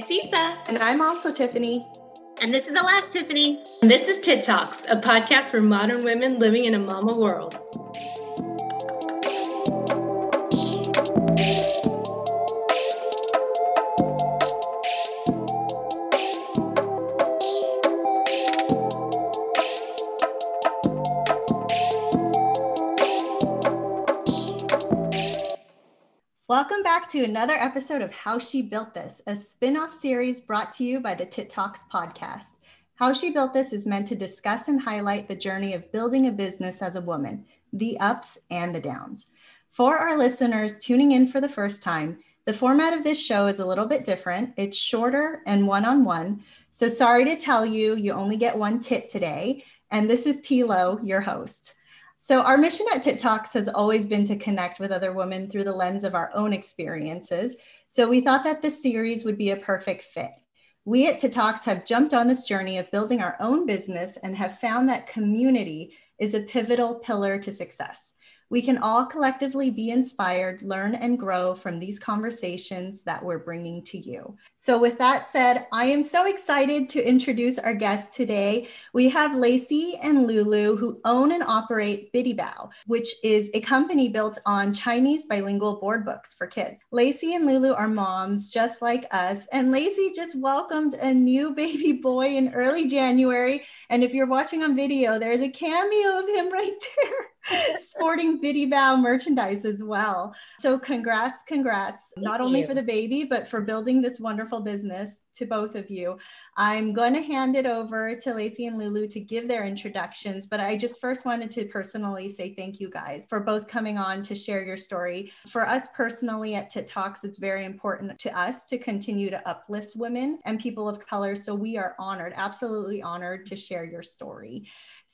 Tiffany. It's Isa. And I'm also Tiffany. And this is the last Tiffany. And this is Tit Talks, a podcast for modern women living in a mama world. To another episode of How She Built This, a spin off series brought to you by the Tit Talks podcast. How She Built This is meant to discuss and highlight the journey of building a business as a woman, the ups and the downs. For our listeners tuning in for the first time, the format of this show is a little bit different. It's shorter and one on one. So sorry to tell you, you only get one tit today. And this is Tilo, your host. So, our mission at Tit Talks has always been to connect with other women through the lens of our own experiences. So, we thought that this series would be a perfect fit. We at Tit Talks have jumped on this journey of building our own business and have found that community is a pivotal pillar to success. We can all collectively be inspired, learn, and grow from these conversations that we're bringing to you. So, with that said, I am so excited to introduce our guests today. We have Lacey and Lulu, who own and operate Bitty Bao, which is a company built on Chinese bilingual board books for kids. Lacey and Lulu are moms just like us, and Lacey just welcomed a new baby boy in early January. And if you're watching on video, there's a cameo of him right there. Sporting Bitty Bao merchandise as well. So congrats, congrats, Thank not only for the baby, but for building this wonderful business to both of you. I'm going to hand it over to Lacey and Lulu to give their introductions, but I just first wanted to personally say thank you guys for both coming on to share your story. For us personally at Tit Talks, it's very important to us to continue to uplift women and people of color. So we are honored, absolutely honored to share your story.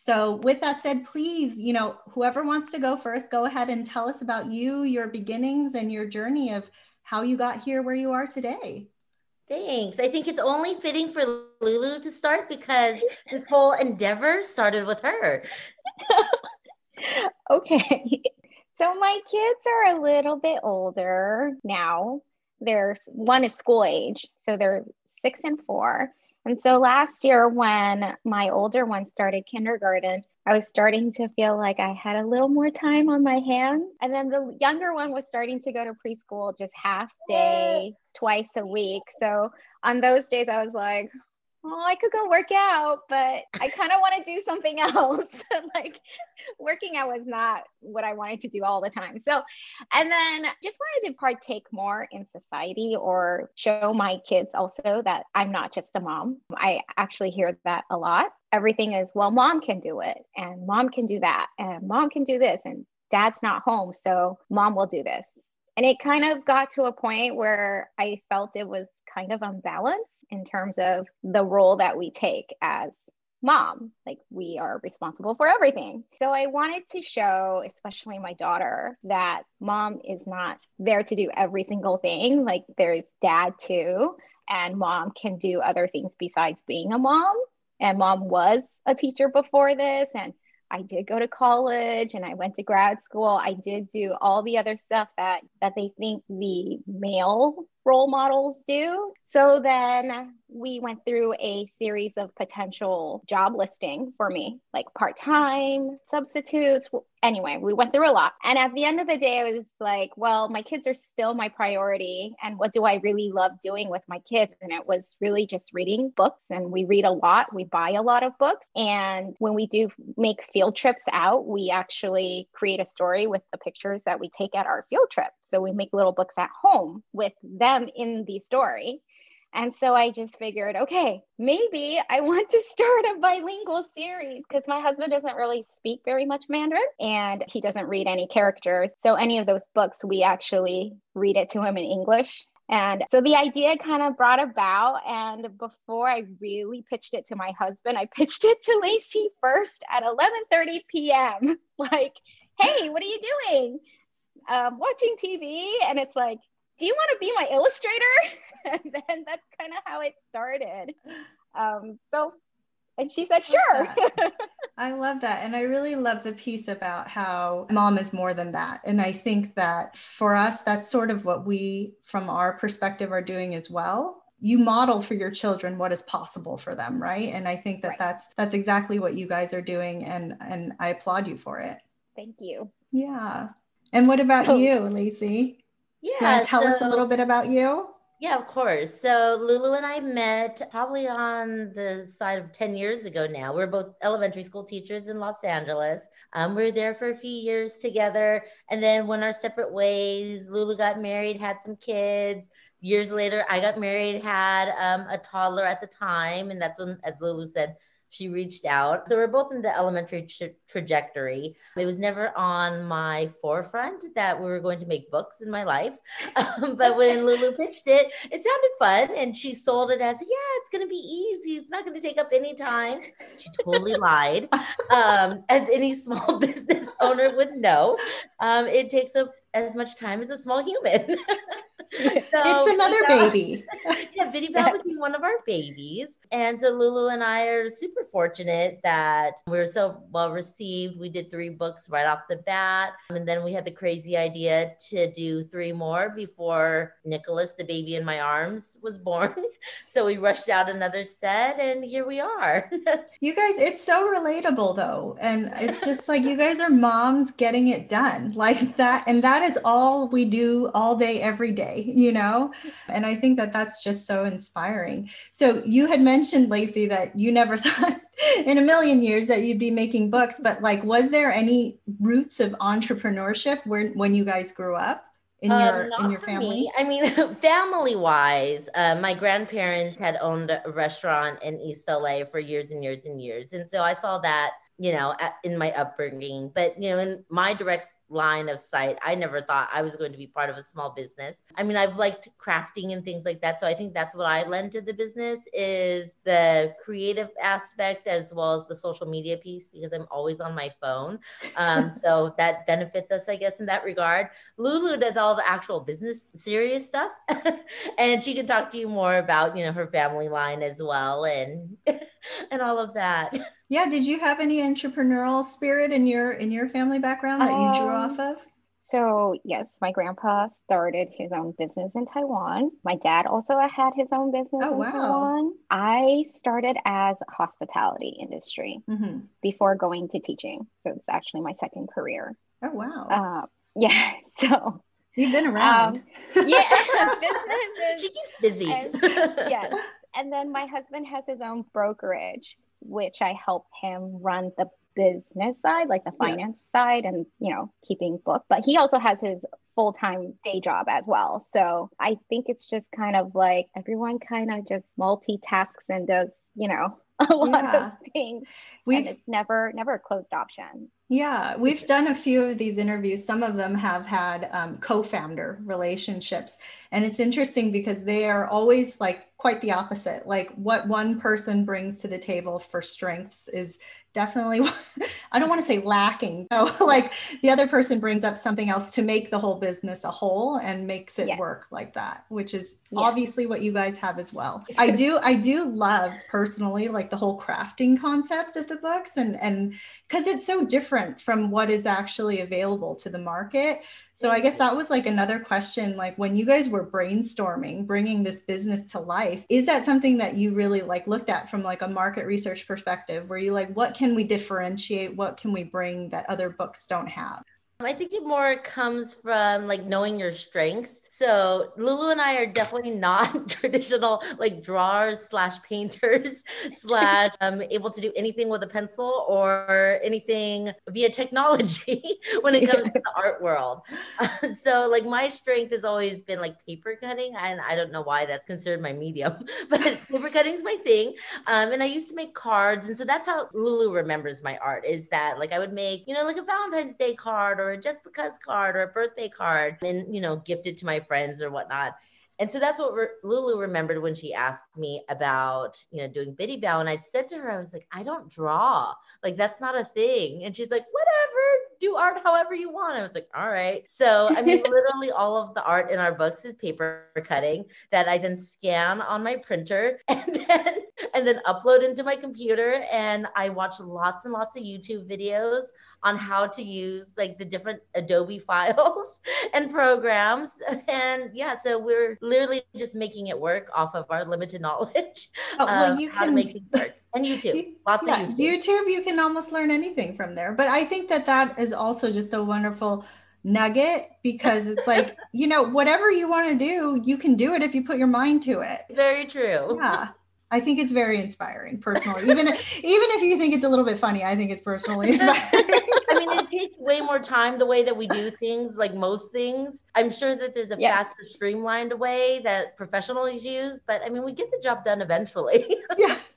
So, with that said, please, you know, whoever wants to go first, go ahead and tell us about you, your beginnings, and your journey of how you got here where you are today. Thanks. I think it's only fitting for Lulu to start because this whole endeavor started with her. okay. So, my kids are a little bit older now. There's one is school age, so they're six and four. And so last year, when my older one started kindergarten, I was starting to feel like I had a little more time on my hands. And then the younger one was starting to go to preschool just half day, twice a week. So on those days, I was like, well, I could go work out, but I kind of want to do something else. like working out was not what I wanted to do all the time. So, and then just wanted to partake more in society or show my kids also that I'm not just a mom. I actually hear that a lot. Everything is, well, mom can do it, and mom can do that, and mom can do this, and dad's not home. So, mom will do this. And it kind of got to a point where I felt it was kind of unbalanced in terms of the role that we take as mom. Like we are responsible for everything. So I wanted to show, especially my daughter, that mom is not there to do every single thing. Like there's dad too, and mom can do other things besides being a mom. And mom was a teacher before this, and I did go to college and I went to grad school. I did do all the other stuff that that they think the male role models do. So then we went through a series of potential job listing for me, like part time, substitutes. Anyway, we went through a lot. And at the end of the day, I was like, well, my kids are still my priority. And what do I really love doing with my kids? And it was really just reading books. And we read a lot, we buy a lot of books. And when we do make field trips out, we actually create a story with the pictures that we take at our field trip. So we make little books at home with them in the story. And so I just figured, okay, maybe I want to start a bilingual series because my husband doesn't really speak very much Mandarin and he doesn't read any characters. So any of those books, we actually read it to him in English. And so the idea kind of brought about. And before I really pitched it to my husband, I pitched it to Lacey first at 11:30 p.m. like, hey, what are you doing? Um, watching TV. And it's like, do you want to be my illustrator? and then that's kind of how it started. Um, so, and she said, sure. I love that. And I really love the piece about how mom is more than that. And I think that for us, that's sort of what we, from our perspective, are doing as well you model for your children what is possible for them right and i think that right. that's that's exactly what you guys are doing and and i applaud you for it thank you yeah and what about oh. you lacey yeah tell so, us a little bit about you yeah, of course. So Lulu and I met probably on the side of 10 years ago now. We're both elementary school teachers in Los Angeles. Um, we were there for a few years together. And then went our separate ways. Lulu got married, had some kids. Years later, I got married, had um, a toddler at the time. And that's when, as Lulu said, she reached out. So we're both in the elementary tra- trajectory. It was never on my forefront that we were going to make books in my life. Um, but when Lulu pitched it, it sounded fun. And she sold it as, yeah, it's going to be easy. It's not going to take up any time. She totally lied. Um, as any small business owner would know, um, it takes up as much time as a small human. so, it's another baby. yeah, Bitty Belle became one of our babies. And so Lulu and I are super fortunate that we were so well received. We did three books right off the bat. And then we had the crazy idea to do three more before Nicholas, the baby in my arms, was born. so we rushed out another set and here we are. you guys, it's so relatable though. And it's just like you guys are moms getting it done like that. And that is all we do all day, every day, you know? And I think that that's just so inspiring. So you had mentioned, Lacey, that you never thought in a million years that you'd be making books, but like, was there any roots of entrepreneurship when, when you guys grew up? in um, your um, in your family? Me. I mean, family wise, uh, my grandparents had owned a restaurant in East LA for years and years and years, and so I saw that you know in my upbringing. But you know, in my direct line of sight. I never thought I was going to be part of a small business. I mean, I've liked crafting and things like that. So I think that's what I lend to the business is the creative aspect as well as the social media piece because I'm always on my phone. Um, so that benefits us, I guess, in that regard. Lulu does all the actual business serious stuff. and she can talk to you more about, you know, her family line as well and and all of that. Yeah, did you have any entrepreneurial spirit in your in your family background that you drew off of? So, yes, my grandpa started his own business in Taiwan. My dad also had his own business oh, in wow. Taiwan. I started as hospitality industry mm-hmm. before going to teaching. So, it's actually my second career. Oh, wow. Uh, yeah. So, You've been around. Um, yeah, businesses. She keeps busy. And, yes. And then my husband has his own brokerage which I help him run the business side, like the finance yeah. side, and you know, keeping book. But he also has his full time day job as well. So I think it's just kind of like everyone kind of just multitasks and does, you know, a lot yeah. of things. We've, and it's never never a closed option. Yeah, we've done a few of these interviews. Some of them have had um, co-founder relationships, and it's interesting because they are always like quite the opposite. Like what one person brings to the table for strengths is definitely i don't want to say lacking no like the other person brings up something else to make the whole business a whole and makes it work like that which is obviously what you guys have as well. I do i do love personally like the whole crafting concept of the books and and because it's so different from what is actually available to the market so I guess that was like another question like when you guys were brainstorming bringing this business to life is that something that you really like looked at from like a market research perspective? Where you like what can we differentiate? What can we bring that other books don't have? I think it more comes from like knowing your strengths so Lulu and I are definitely not traditional like drawers slash painters slash um, able to do anything with a pencil or anything via technology when it comes to the art world. Uh, so like my strength has always been like paper cutting, and I don't know why that's considered my medium, but paper cutting is my thing. Um, and I used to make cards, and so that's how Lulu remembers my art is that like I would make you know like a Valentine's Day card or a just because card or a birthday card, and you know gift it to my friends or whatnot. And so that's what Re- Lulu remembered when she asked me about, you know, doing Bitty Bao. And I said to her, I was like, I don't draw. Like, that's not a thing. And she's like, whatever, do art however you want. I was like, all right. So, I mean, literally all of the art in our books is paper cutting that I then scan on my printer. And then and then upload into my computer. And I watch lots and lots of YouTube videos on how to use like the different Adobe files and programs. And yeah, so we're literally just making it work off of our limited knowledge. Oh, well, you can make things work. And YouTube, lots yeah, of YouTube. YouTube, you can almost learn anything from there. But I think that that is also just a wonderful nugget because it's like, you know, whatever you want to do, you can do it if you put your mind to it. Very true. Yeah. I think it's very inspiring personally. Even even if you think it's a little bit funny, I think it's personally inspiring. I mean, it takes way more time the way that we do things, like most things. I'm sure that there's a yes. faster, streamlined way that professionals use, but I mean, we get the job done eventually. yeah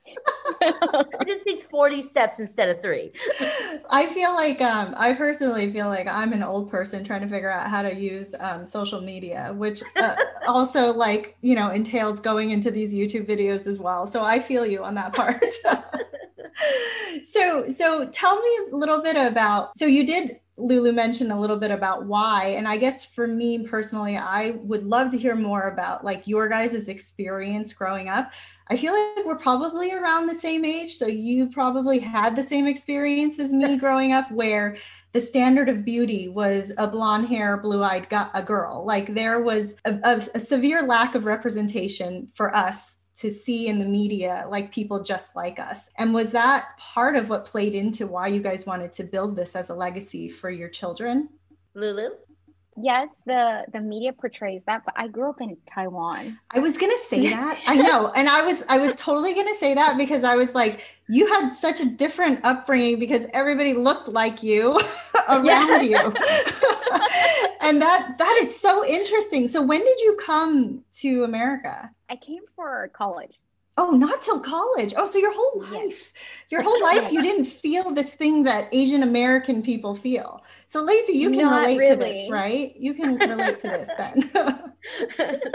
it just takes 40 steps instead of three. I feel like um, I personally feel like I'm an old person trying to figure out how to use um, social media, which uh, also like, you know, entails going into these YouTube videos as well. So I feel you on that part. so so tell me a little bit about so you did Lulu mentioned a little bit about why. And I guess for me personally, I would love to hear more about like your guys' experience growing up. I feel like we're probably around the same age. So you probably had the same experience as me growing up, where the standard of beauty was a blonde hair, blue eyed a girl. Like there was a, a, a severe lack of representation for us to see in the media like people just like us. And was that part of what played into why you guys wanted to build this as a legacy for your children? Lulu? Yes, the the media portrays that, but I grew up in Taiwan. I was gonna say that. I know, and I was I was totally gonna say that because I was like, you had such a different upbringing because everybody looked like you around you, and that that is so interesting. So when did you come to America? I came for college. Oh, not till college. Oh, so your whole life, your whole life, you didn't feel this thing that Asian American people feel. So, Lacey, you can not relate really. to this, right? You can relate to this then.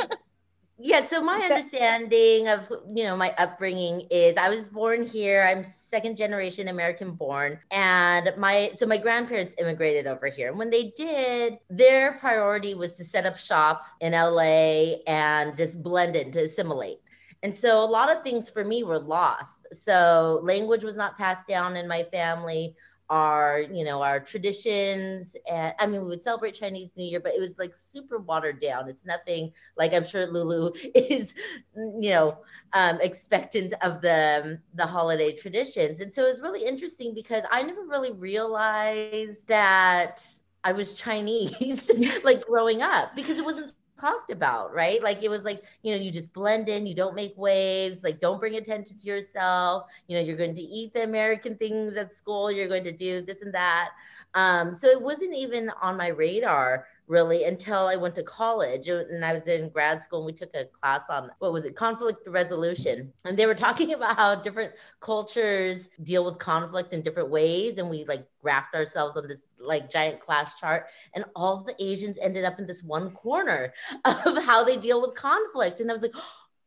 yeah. So my understanding of you know my upbringing is I was born here. I'm second generation American born, and my so my grandparents immigrated over here. And when they did, their priority was to set up shop in LA and just blend in to assimilate. And so a lot of things for me were lost. So language was not passed down in my family. Our, you know, our traditions, and I mean, we would celebrate Chinese New Year, but it was like super watered down. It's nothing like I'm sure Lulu is, you know, um, expectant of the the holiday traditions. And so it was really interesting because I never really realized that I was Chinese, like growing up, because it wasn't talked about, right? Like it was like, you know, you just blend in, you don't make waves, like don't bring attention to yourself. You know, you're going to eat the American things at school, you're going to do this and that. Um, so it wasn't even on my radar really until I went to college uh, and I was in grad school and we took a class on what was it conflict resolution. And they were talking about how different cultures deal with conflict in different ways and we like graphed ourselves on this like giant class chart and all the Asians ended up in this one corner of how they deal with conflict. And I was like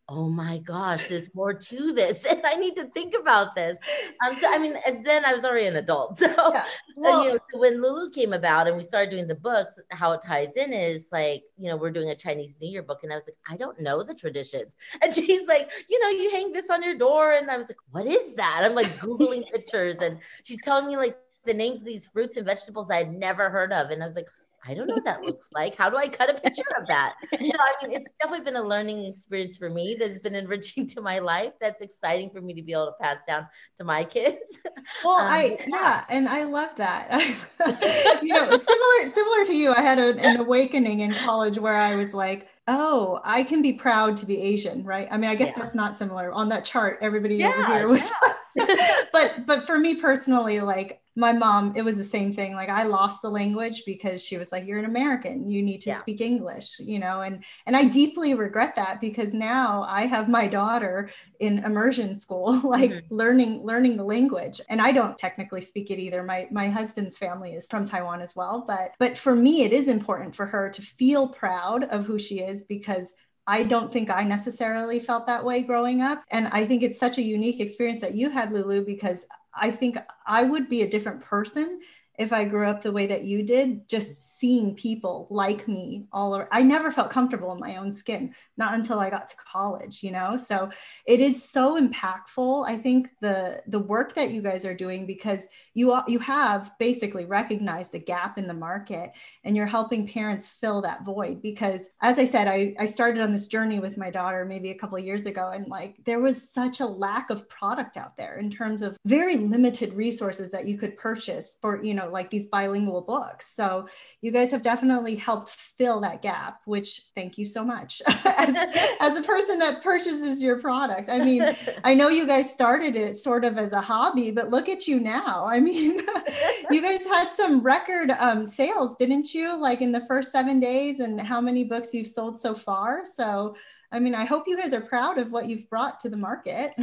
oh my gosh, there's more to this. And I need to think about this. Um, so, I mean, as then I was already an adult. So, yeah. well, you know, so when Lulu came about and we started doing the books, how it ties in is like, you know, we're doing a Chinese New Year book. And I was like, I don't know the traditions. And she's like, you know, you hang this on your door. And I was like, what is that? I'm like Googling pictures and she's telling me like the names of these fruits and vegetables I had never heard of. And I was like, I don't know what that looks like. How do I cut a picture of that? So, I mean, it's definitely been a learning experience for me that's been enriching to my life. That's exciting for me to be able to pass down to my kids. Well, um, I, yeah, and I love that. you know, similar, similar to you, I had a, an awakening in college where I was like, oh, I can be proud to be Asian, right? I mean, I guess yeah. that's not similar on that chart. Everybody yeah, over here was, yeah. but, but for me personally, like my mom, it was the same thing. Like I lost the language because she was like, "You're an American. You need to yeah. speak English," you know. And and I deeply regret that because now I have my daughter in immersion school, like mm-hmm. learning learning the language. And I don't technically speak it either. My my husband's family is from Taiwan as well, but but for me, it is important for her to feel proud of who she is because I don't think I necessarily felt that way growing up. And I think it's such a unique experience that you had, Lulu, because I think I would be a different person if I grew up the way that you did, just seeing people like me all. I never felt comfortable in my own skin, not until I got to college, you know? So it is so impactful. I think the the work that you guys are doing because you you have basically recognized the gap in the market and you're helping parents fill that void because as I said, I, I started on this journey with my daughter maybe a couple years ago and like there was such a lack of product out there in terms of very limited resources that you could purchase for, you know, like these bilingual books. So you guys have definitely helped fill that gap, which thank you so much as, as a person that purchases your product. I mean, I know you guys started it sort of as a hobby, but look at you now. I mean, you guys had some record um, sales, didn't you? Like in the first seven days, and how many books you've sold so far. So, I mean, I hope you guys are proud of what you've brought to the market.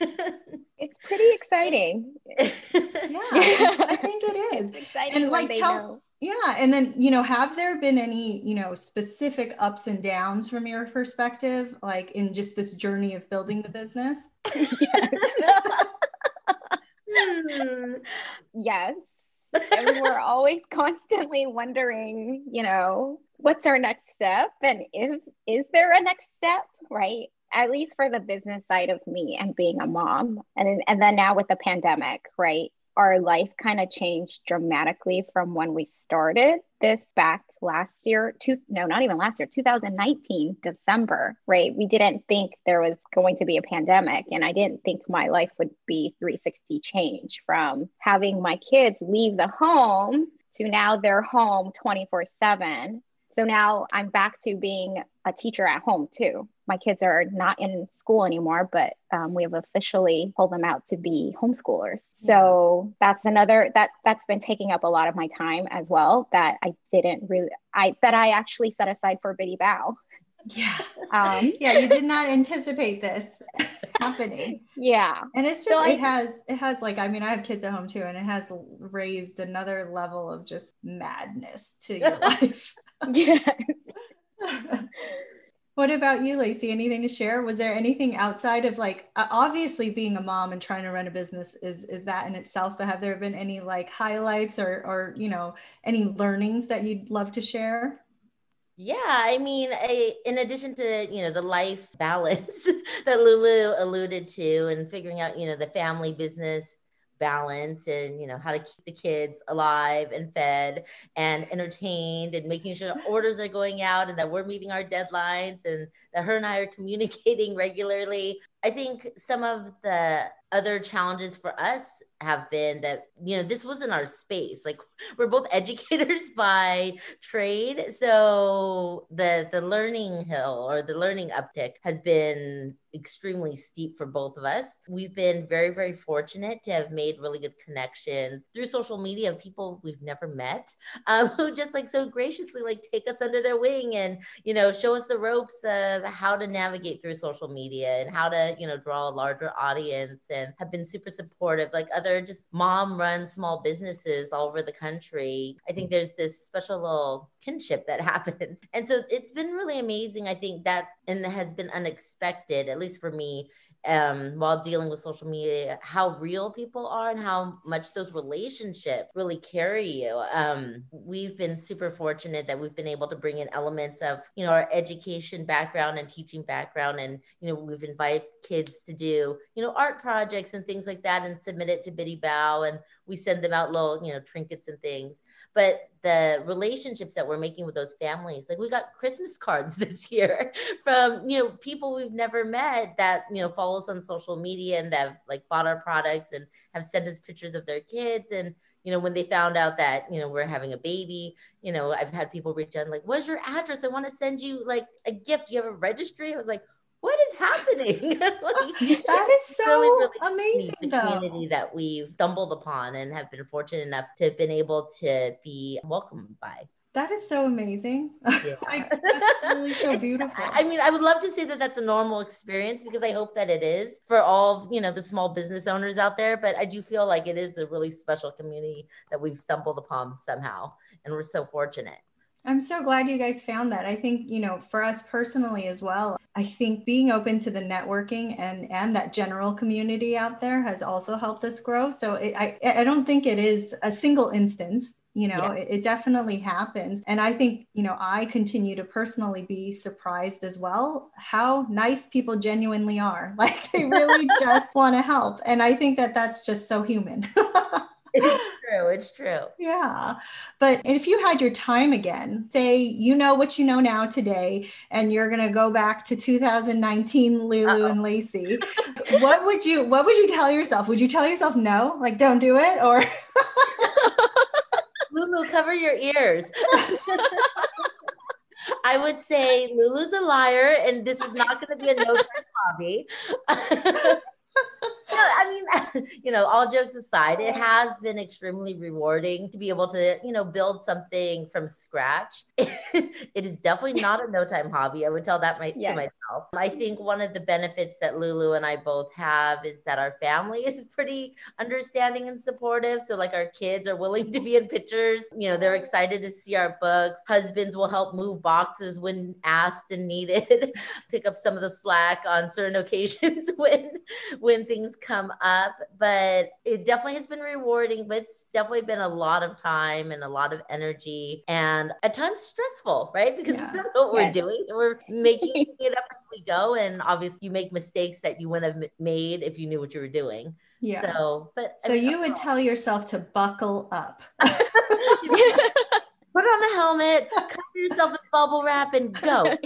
it's pretty exciting. yeah, I think it is. It's exciting and like tell, know. Yeah, and then you know, have there been any you know specific ups and downs from your perspective, like in just this journey of building the business? yes. Yes. and we're always constantly wondering, you know, what's our next step and if is there a next step, right? At least for the business side of me and being a mom. And and then now with the pandemic, right? Our life kind of changed dramatically from when we started this back last year two no not even last year 2019 december right? We didn't think there was going to be a pandemic and i didn't think my life would be 360 change from having my kids leave the home to now they're home 24 7 so now i'm back to being a teacher at home too my kids are not in school anymore, but um, we have officially pulled them out to be homeschoolers. So that's another that that's been taking up a lot of my time as well. That I didn't really I that I actually set aside for Bitty Bao. Yeah. Um, yeah, you did not anticipate this happening. Yeah. And it's just so it I, has it has like I mean I have kids at home too and it has raised another level of just madness to your life. Yeah. What about you, Lacey? Anything to share? Was there anything outside of like obviously being a mom and trying to run a business is is that in itself? But have there been any like highlights or or you know any learnings that you'd love to share? Yeah, I mean, I, in addition to you know the life balance that Lulu alluded to, and figuring out you know the family business balance and you know how to keep the kids alive and fed and entertained and making sure orders are going out and that we're meeting our deadlines and that her and I are communicating regularly. I think some of the other challenges for us have been that you know this wasn't our space. Like we're both educators by trade. So the the learning hill or the learning uptick has been extremely steep for both of us. We've been very very fortunate to have made really good connections through social media of people we've never met um, who just like so graciously like take us under their wing and you know show us the ropes of how to navigate through social media and how to you know draw a larger audience and have been super supportive like other just mom run small businesses all over the country. I think there's this special little kinship that happens. And so it's been really amazing i think that and has been unexpected at least for me um, while dealing with social media, how real people are and how much those relationships really carry you. Um, we've been super fortunate that we've been able to bring in elements of, you know, our education background and teaching background. And, you know, we've invited kids to do, you know, art projects and things like that and submit it to Bitty Bao. And we send them out little, you know, trinkets and things but the relationships that we're making with those families like we got christmas cards this year from you know people we've never met that you know follow us on social media and that have like bought our products and have sent us pictures of their kids. And you know when they found out that you know we're having a baby you know i've had people reach out like what's your address? I want to send you like a gift. You have a registry? I was like what is happening? like, that is so really, really amazing. The though. community that we've stumbled upon and have been fortunate enough to have been able to be welcomed by. That is so amazing. Yeah. like, that's really so beautiful. I mean, I would love to say that that's a normal experience because I hope that it is for all, you know, the small business owners out there. But I do feel like it is a really special community that we've stumbled upon somehow. And we're so fortunate. I'm so glad you guys found that. I think, you know, for us personally as well, I think being open to the networking and and that general community out there has also helped us grow. So it, I I don't think it is a single instance you know yeah. it, it, definitely happens and i think you know i continue to personally be surprised as well how nice people genuinely are like they really just want to help and i think that that's just so human it's true it's true yeah but if you had your time again say you know what you know now today and you're going to go back to 2019 lulu Uh-oh. and lacey what would you what would you tell yourself would you tell yourself no like don't do it or Lulu, cover your ears. I would say Lulu's a liar, and this is not going to be a no time hobby. No, I mean, you know, all jokes aside, it has been extremely rewarding to be able to, you know, build something from scratch. it is definitely not a no time hobby. I would tell that my, yes. to myself. I think one of the benefits that Lulu and I both have is that our family is pretty understanding and supportive. So, like, our kids are willing to be in pictures. You know, they're excited to see our books. Husbands will help move boxes when asked and needed, pick up some of the slack on certain occasions when when things come up, but it definitely has been rewarding, but it's definitely been a lot of time and a lot of energy and at times stressful, right? Because yeah. we don't know what we're doing. We're making it up as we go. And obviously, you make mistakes that you wouldn't have made if you knew what you were doing. Yeah. So, but so I mean, you would tell yourself to buckle up. put on the helmet, cover yourself in bubble wrap, and go.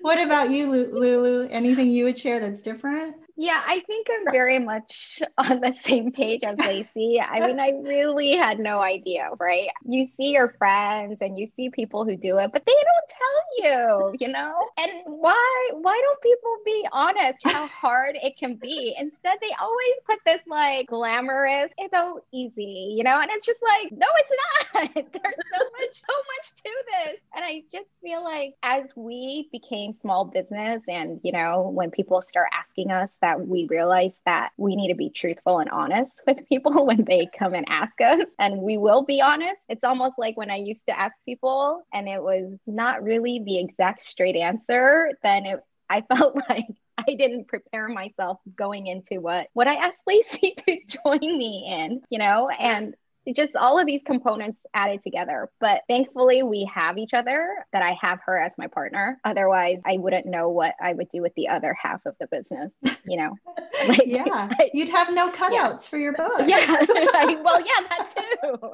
what about you, Lulu? Anything you would share that's different? Yeah, I think I'm very much on the same page as Lacey. I mean, I really had no idea, right? You see your friends and you see people who do it, but they don't tell you, you know? And why why don't people be honest how hard it can be? Instead, they always put this like glamorous, it's so easy, you know? And it's just like, no, it's not. There's so much, so much to this. And I just feel like as we became small business and, you know, when people start asking us that we realize that we need to be truthful and honest with people when they come and ask us. And we will be honest. It's almost like when I used to ask people and it was not really the exact straight answer, then it, I felt like I didn't prepare myself going into what what I asked Lacey to join me in, you know, and just all of these components added together. But thankfully, we have each other, that I have her as my partner. Otherwise, I wouldn't know what I would do with the other half of the business, you know? Like, yeah, you'd have no cutouts yeah. for your book. Yeah. I, well, yeah, that too.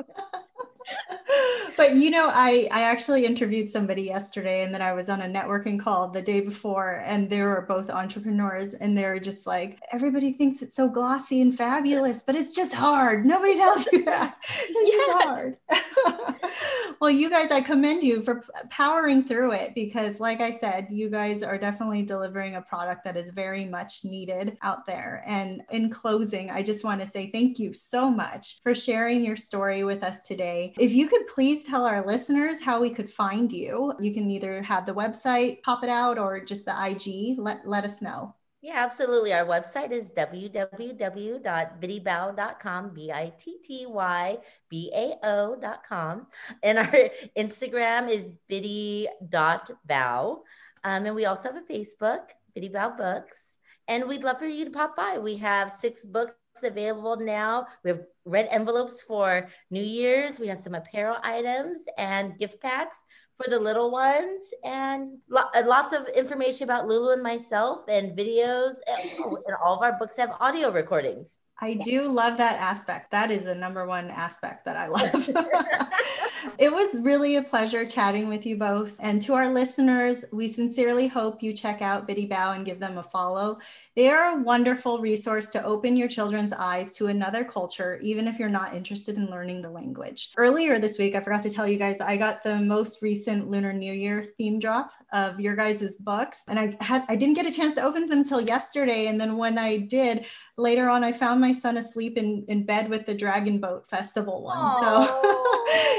But you know i i actually interviewed somebody yesterday and then i was on a networking call the day before and they were both entrepreneurs and they were just like everybody thinks it's so glossy and fabulous but it's just hard. Nobody tells you that. It's hard. Well you guys i commend you for powering through it because like i said you guys are definitely delivering a product that is very much needed out there. And in closing i just want to say thank you so much for sharing your story with us today if you could please tell our listeners how we could find you, you can either have the website pop it out or just the IG. Let, let us know. Yeah, absolutely. Our website is www.bittybao.com, B I T T Y B A O.com. And our Instagram is bitty.bao. Um, and we also have a Facebook, Bitty Bao Books. And we'd love for you to pop by. We have six books available now. We have red envelopes for New Year's. We have some apparel items and gift packs for the little ones, and lo- lots of information about Lulu and myself, and videos. And, oh, and all of our books have audio recordings. I do love that aspect. That is the number one aspect that I love. it was really a pleasure chatting with you both. And to our listeners, we sincerely hope you check out Bitty Bao and give them a follow. They are a wonderful resource to open your children's eyes to another culture, even if you're not interested in learning the language. Earlier this week, I forgot to tell you guys, I got the most recent Lunar New Year theme drop of your guys' books. And I had I didn't get a chance to open them till yesterday. And then when I did, later on, I found my son asleep in, in bed with the Dragon Boat Festival one. Aww. So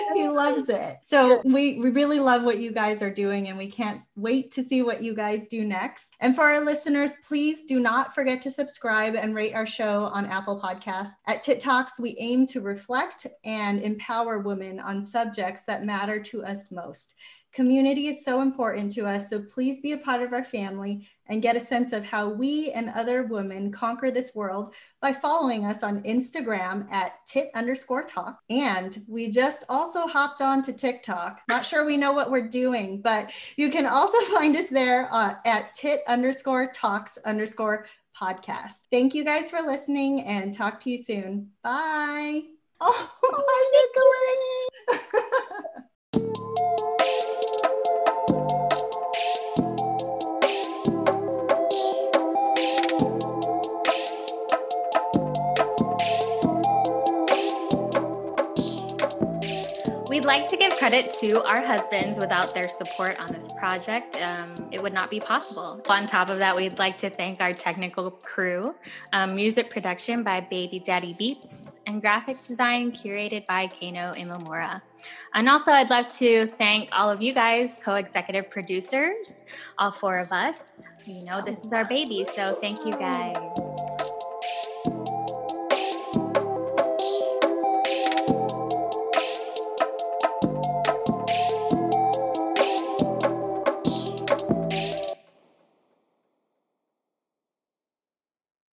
he loves it. So we, we really love what you guys are doing and we can't wait to see what you guys do next. And for our listeners, please do not forget to subscribe and rate our show on Apple Podcasts. At Tit Talks, we aim to reflect and empower women on subjects that matter to us most. Community is so important to us, so please be a part of our family and get a sense of how we and other women conquer this world by following us on Instagram at tit underscore talk. And we just also hopped on to TikTok. Not sure we know what we're doing, but you can also find us there uh, at tit underscore talks underscore podcast. Thank you guys for listening and talk to you soon. Bye. Oh, hi, Nicholas. We'd like to give credit to our husbands. Without their support on this project, um, it would not be possible. On top of that, we'd like to thank our technical crew, um, music production by Baby Daddy Beats, and graphic design curated by Kano Imamura. And also, I'd love to thank all of you guys, co executive producers, all four of us. You know, this is our baby, so thank you guys.